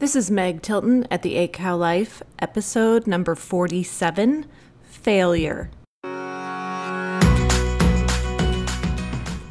This is Meg Tilton at the Eight Cow Life, episode number 47 Failure.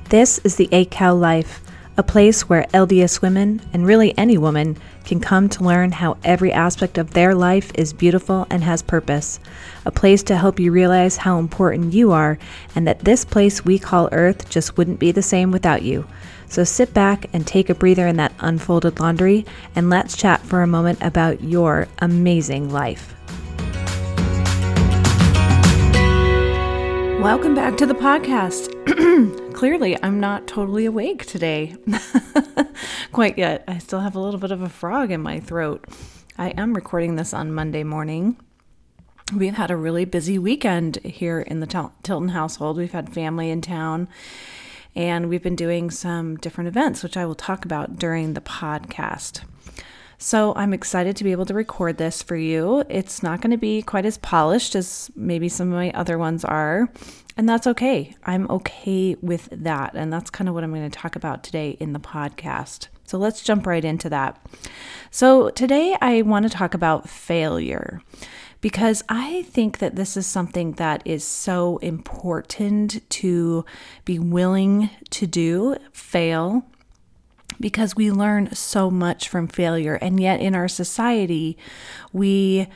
This is the Eight Cow Life, a place where LDS women, and really any woman, can come to learn how every aspect of their life is beautiful and has purpose. A place to help you realize how important you are, and that this place we call Earth just wouldn't be the same without you. So sit back and take a breather in that unfolded laundry, and let's chat for a moment about your amazing life. Welcome back to the podcast. Clearly, I'm not totally awake today. Quite yet. I still have a little bit of a frog in my throat. I am recording this on Monday morning. We've had a really busy weekend here in the Tilton household. We've had family in town and we've been doing some different events, which I will talk about during the podcast. So I'm excited to be able to record this for you. It's not going to be quite as polished as maybe some of my other ones are, and that's okay. I'm okay with that. And that's kind of what I'm going to talk about today in the podcast. So let's jump right into that. So today I want to talk about failure because I think that this is something that is so important to be willing to do, fail, because we learn so much from failure. And yet, in our society, we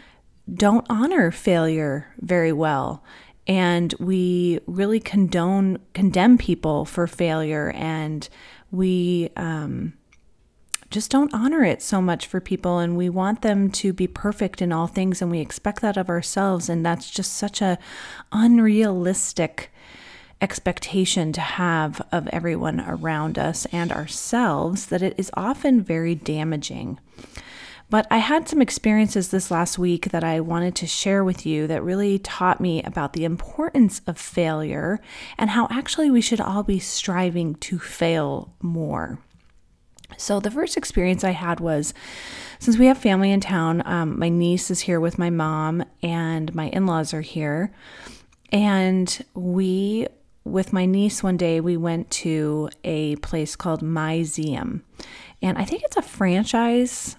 don't honor failure very well. And we really condone, condemn people for failure. And we, um, just don't honor it so much for people and we want them to be perfect in all things and we expect that of ourselves and that's just such a unrealistic expectation to have of everyone around us and ourselves that it is often very damaging. But I had some experiences this last week that I wanted to share with you that really taught me about the importance of failure and how actually we should all be striving to fail more. So, the first experience I had was since we have family in town, um, my niece is here with my mom, and my in laws are here. And we, with my niece, one day we went to a place called Myzeum. And I think it's a franchise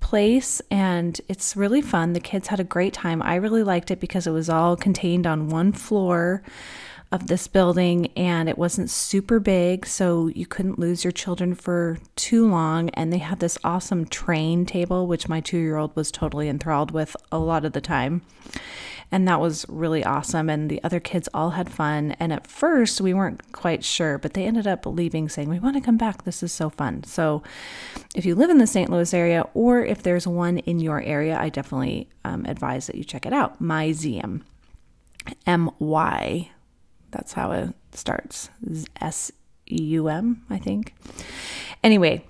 place and it's really fun. The kids had a great time. I really liked it because it was all contained on one floor of this building and it wasn't super big, so you couldn't lose your children for too long. And they had this awesome train table, which my two year old was totally enthralled with a lot of the time. And that was really awesome. And the other kids all had fun. And at first, we weren't quite sure, but they ended up leaving saying, We want to come back. This is so fun. So if you live in the St. Louis area or if there's one in your area, I definitely um, advise that you check it out. Myzeum. M Y that's how it starts. S U M, I think. Anyway,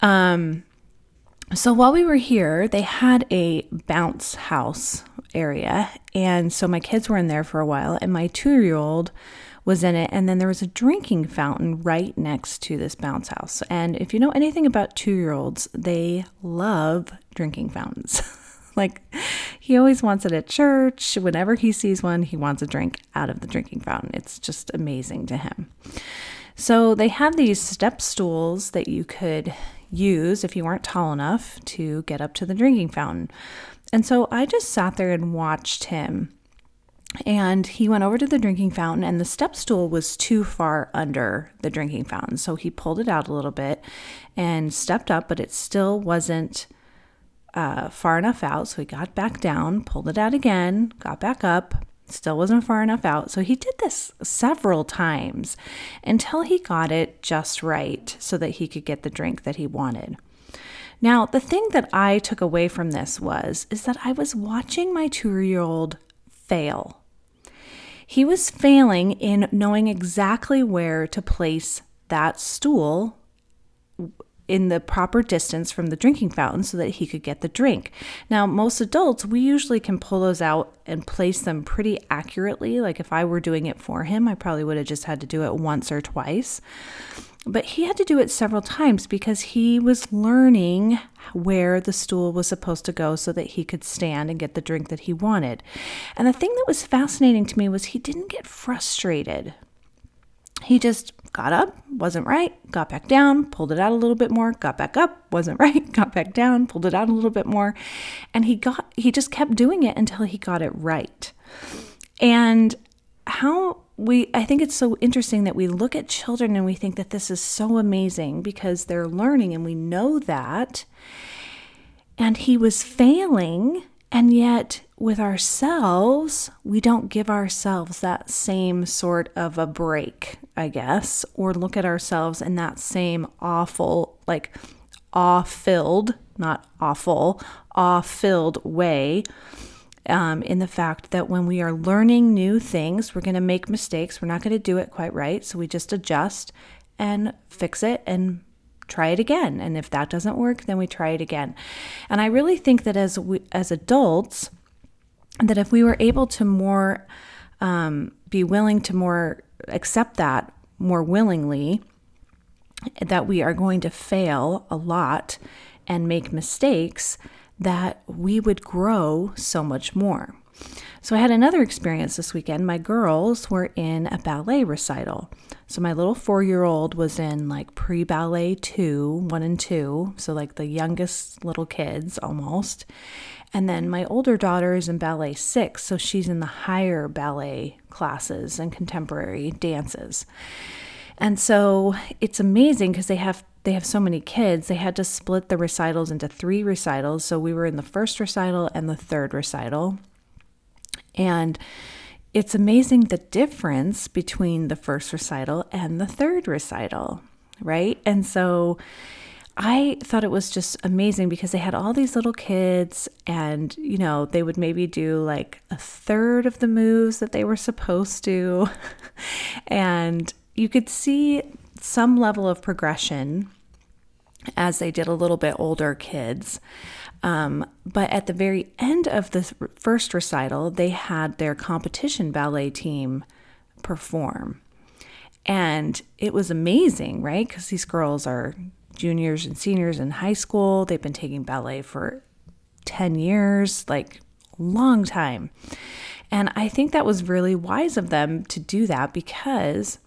um, so while we were here, they had a bounce house area. And so my kids were in there for a while, and my two year old was in it. And then there was a drinking fountain right next to this bounce house. And if you know anything about two year olds, they love drinking fountains. like he always wants it at church. Whenever he sees one, he wants a drink out of the drinking fountain. It's just amazing to him. So they have these step stools that you could use if you weren't tall enough to get up to the drinking fountain. And so I just sat there and watched him. And he went over to the drinking fountain, and the step stool was too far under the drinking fountain. So he pulled it out a little bit and stepped up, but it still wasn't uh, far enough out. So he got back down, pulled it out again, got back up, still wasn't far enough out. So he did this several times until he got it just right so that he could get the drink that he wanted. Now, the thing that I took away from this was is that I was watching my 2-year-old fail. He was failing in knowing exactly where to place that stool in the proper distance from the drinking fountain so that he could get the drink. Now, most adults, we usually can pull those out and place them pretty accurately. Like if I were doing it for him, I probably would have just had to do it once or twice. But he had to do it several times because he was learning where the stool was supposed to go so that he could stand and get the drink that he wanted. And the thing that was fascinating to me was he didn't get frustrated He just got up, wasn't right, got back down, pulled it out a little bit more, got back up, wasn't right, got back down, pulled it out a little bit more. And he got he just kept doing it until he got it right. And how we I think it's so interesting that we look at children and we think that this is so amazing because they're learning and we know that. And he was failing and yet with ourselves, we don't give ourselves that same sort of a break, I guess, or look at ourselves in that same awful, like awe filled, not awful, awe filled way. Um, in the fact that when we are learning new things, we're going to make mistakes. We're not going to do it quite right. So we just adjust and fix it and try it again. And if that doesn't work, then we try it again. And I really think that as we, as adults, that if we were able to more um, be willing to more accept that more willingly, that we are going to fail a lot and make mistakes, that we would grow so much more. So I had another experience this weekend. My girls were in a ballet recital. So my little four year old was in like pre ballet two, one and two. So like the youngest little kids almost. And then my older daughter is in ballet six, so she's in the higher ballet classes and contemporary dances. And so it's amazing because they have they have so many kids. They had to split the recitals into three recitals. So we were in the first recital and the third recital. And it's amazing the difference between the first recital and the third recital, right? And so I thought it was just amazing because they had all these little kids, and you know, they would maybe do like a third of the moves that they were supposed to. and you could see some level of progression as they did a little bit older kids. Um, but at the very end of the first recital, they had their competition ballet team perform. And it was amazing, right? Because these girls are juniors and seniors in high school. They've been taking ballet for 10 years, like long time. And I think that was really wise of them to do that because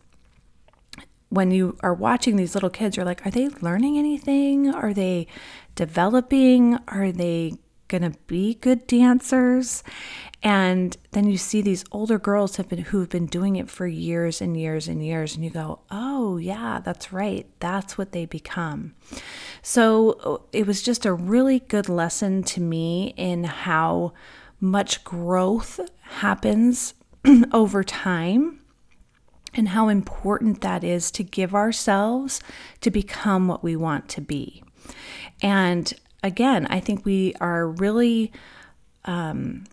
when you are watching these little kids, you're like, are they learning anything? Are they developing? Are they going to be good dancers? And then you see these older girls have been who've been doing it for years and years and years and you go, "Oh, yeah, that's right. That's what they become." So it was just a really good lesson to me in how much growth happens over time and how important that is to give ourselves to become what we want to be. And again, I think we are really um,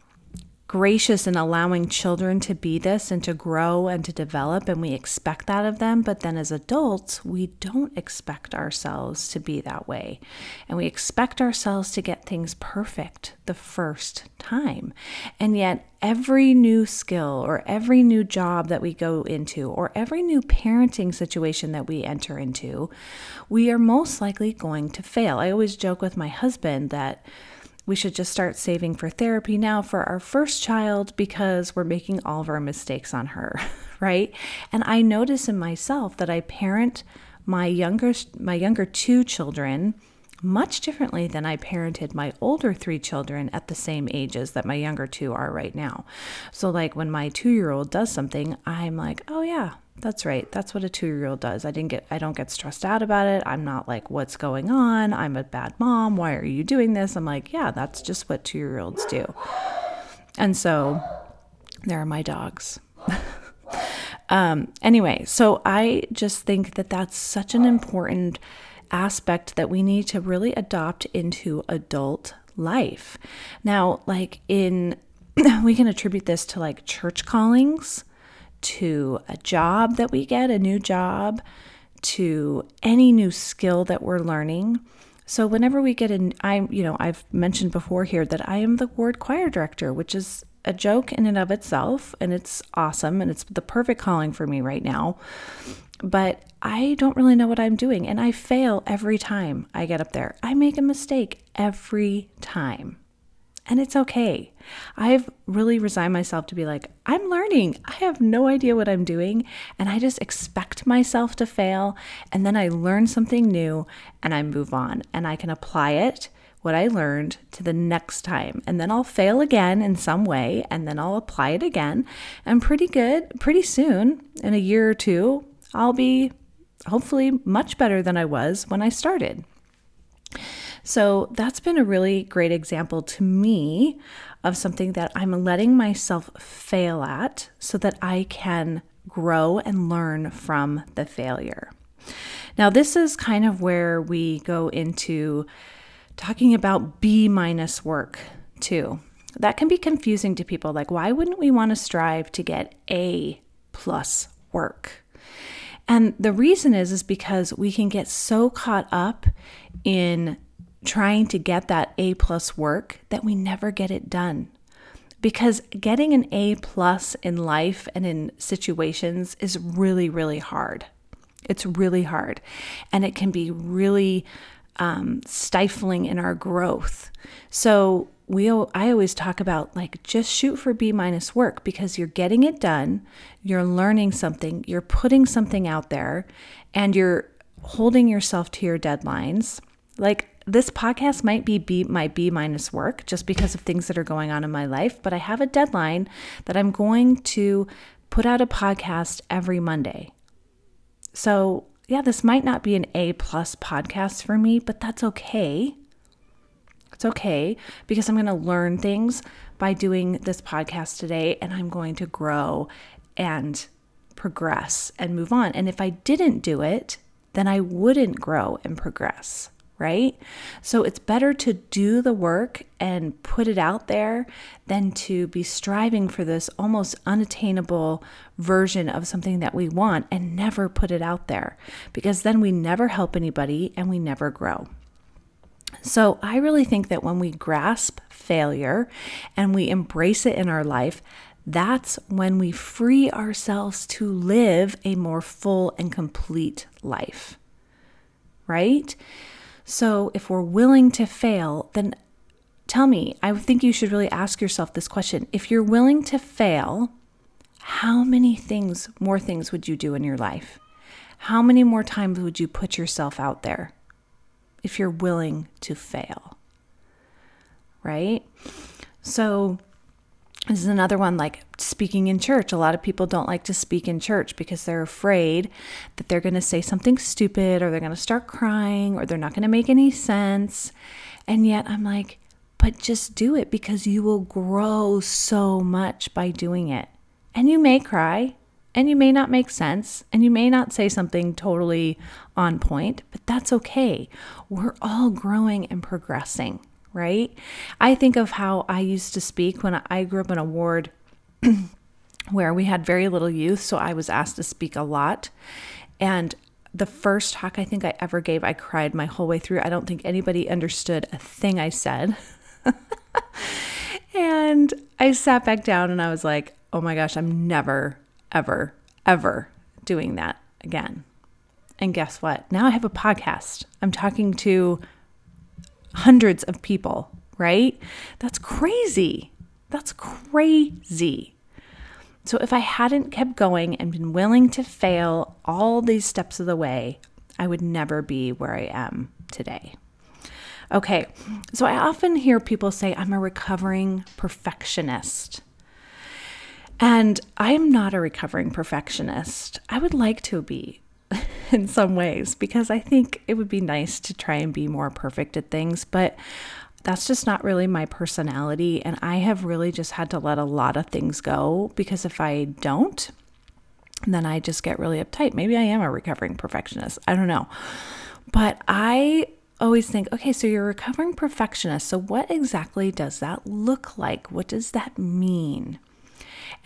gracious in allowing children to be this and to grow and to develop, and we expect that of them. But then as adults, we don't expect ourselves to be that way. And we expect ourselves to get things perfect the first time. And yet, every new skill or every new job that we go into or every new parenting situation that we enter into, we are most likely going to fail. I always joke with my husband that we should just start saving for therapy now for our first child because we're making all of our mistakes on her, right? And I notice in myself that I parent my younger my younger two children much differently than I parented my older three children at the same ages that my younger two are right now. So like when my 2-year-old does something, I'm like, "Oh yeah, that's right. That's what a 2-year-old does. I didn't get I don't get stressed out about it. I'm not like what's going on? I'm a bad mom. Why are you doing this?" I'm like, "Yeah, that's just what 2-year-olds do." And so there are my dogs. um anyway, so I just think that that's such an important aspect that we need to really adopt into adult life. Now, like in we can attribute this to like church callings to a job that we get, a new job, to any new skill that we're learning. So whenever we get in, I'm, you know, I've mentioned before here that I am the ward choir director, which is a joke in and of itself, and it's awesome, and it's the perfect calling for me right now. But I don't really know what I'm doing, and I fail every time I get up there. I make a mistake every time. And it's okay. I've really resigned myself to be like, I'm learning. I have no idea what I'm doing. And I just expect myself to fail. And then I learn something new and I move on and I can apply it, what I learned, to the next time. And then I'll fail again in some way and then I'll apply it again. And pretty good, pretty soon, in a year or two, I'll be hopefully much better than I was when I started. So that's been a really great example to me of something that I'm letting myself fail at so that I can grow and learn from the failure. Now, this is kind of where we go into talking about B minus work too. That can be confusing to people. Like, why wouldn't we want to strive to get A plus work? And the reason is is because we can get so caught up in trying to get that A plus work that we never get it done. Because getting an A plus in life and in situations is really, really hard. It's really hard. And it can be really um, stifling in our growth. So we I always talk about like just shoot for B minus work because you're getting it done, you're learning something, you're putting something out there, and you're holding yourself to your deadlines. Like this podcast might be B, my B minus work just because of things that are going on in my life, but I have a deadline that I'm going to put out a podcast every Monday. So, yeah, this might not be an A plus podcast for me, but that's okay. It's okay because I'm going to learn things by doing this podcast today and I'm going to grow and progress and move on. And if I didn't do it, then I wouldn't grow and progress right? So it's better to do the work and put it out there than to be striving for this almost unattainable version of something that we want and never put it out there because then we never help anybody and we never grow. So, I really think that when we grasp failure and we embrace it in our life, that's when we free ourselves to live a more full and complete life. Right? So, if we're willing to fail, then tell me, I think you should really ask yourself this question. If you're willing to fail, how many things, more things would you do in your life? How many more times would you put yourself out there if you're willing to fail? Right? So, this is another one like speaking in church. A lot of people don't like to speak in church because they're afraid that they're going to say something stupid or they're going to start crying or they're not going to make any sense. And yet I'm like, but just do it because you will grow so much by doing it. And you may cry and you may not make sense and you may not say something totally on point, but that's okay. We're all growing and progressing right? I think of how I used to speak when I grew up in a ward where we had very little youth, so I was asked to speak a lot. And the first talk I think I ever gave, I cried my whole way through. I don't think anybody understood a thing I said. and I sat back down and I was like, oh my gosh, I'm never, ever, ever doing that again. And guess what? Now I have a podcast. I'm talking to hundreds of people, right? That's crazy. That's crazy. So if I hadn't kept going and been willing to fail all these steps of the way, I would never be where I am today. Okay, so I often hear people say, I'm a recovering perfectionist. And I'm not a recovering perfectionist. I would like to be. in some ways because I think it would be nice to try and be more perfect at things, but that's just not really my personality. And I have really just had to let a lot of things go because if I don't, then I just get really uptight. Maybe I am a recovering perfectionist. I don't know. But I always think, okay, so you're a recovering perfectionist. So what exactly does that look like? What does that mean?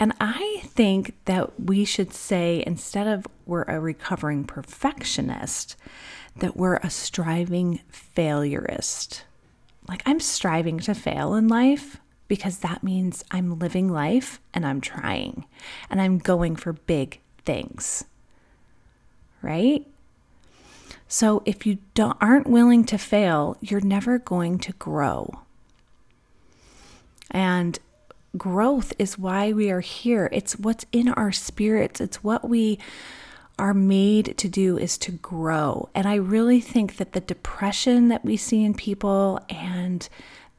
And I think that we should say, instead of we're a recovering perfectionist, that we're a striving failureist. Like I'm striving to fail in life because that means I'm living life and I'm trying and I'm going for big things. Right? So if you don't, aren't willing to fail, you're never going to grow. And growth is why we are here. It's what's in our spirits. It's what we are made to do is to grow. And I really think that the depression that we see in people and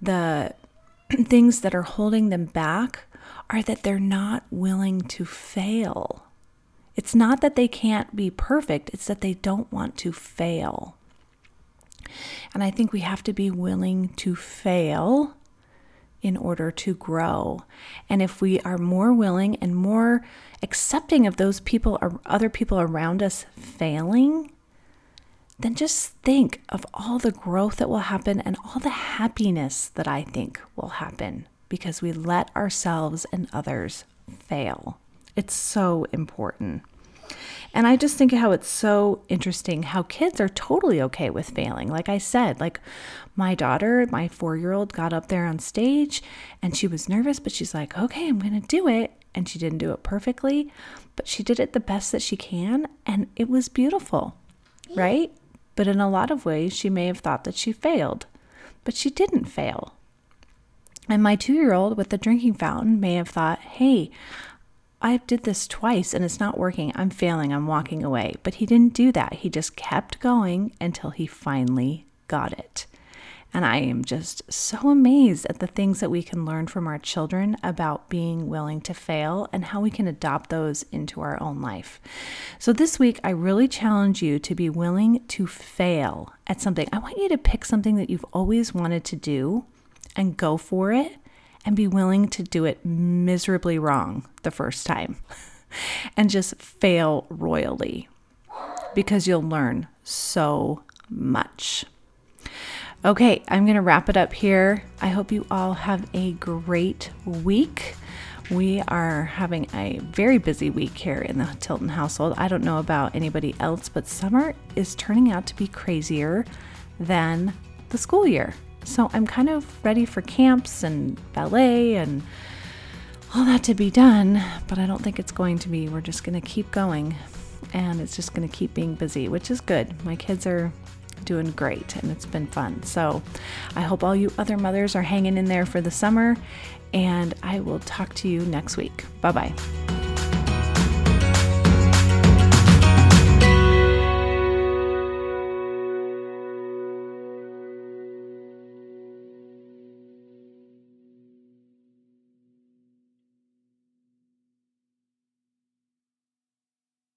the things that are holding them back are that they're not willing to fail. It's not that they can't be perfect, it's that they don't want to fail. And I think we have to be willing to fail in order to grow. And if we are more willing and more accepting of those people or other people around us failing, then just think of all the growth that will happen and all the happiness that I think will happen because we let ourselves and others fail. It's so important. And I just think how it's so interesting how kids are totally okay with failing. Like I said, like my daughter, my four year old, got up there on stage and she was nervous, but she's like, okay, I'm going to do it. And she didn't do it perfectly, but she did it the best that she can. And it was beautiful, right? But in a lot of ways, she may have thought that she failed, but she didn't fail. And my two year old with the drinking fountain may have thought, hey, I did this twice and it's not working. I'm failing. I'm walking away. But he didn't do that. He just kept going until he finally got it. And I am just so amazed at the things that we can learn from our children about being willing to fail and how we can adopt those into our own life. So, this week, I really challenge you to be willing to fail at something. I want you to pick something that you've always wanted to do and go for it and be willing to do it miserably wrong the first time and just fail royally because you'll learn so much. Okay, I'm going to wrap it up here. I hope you all have a great week. We are having a very busy week here in the Tilton household. I don't know about anybody else, but summer is turning out to be crazier than the school year. So I'm kind of ready for camps and ballet and all that to be done, but I don't think it's going to be. We're just going to keep going and it's just going to keep being busy, which is good. My kids are doing great and it's been fun. So I hope all you other mothers are hanging in there for the summer and I will talk to you next week. Bye bye.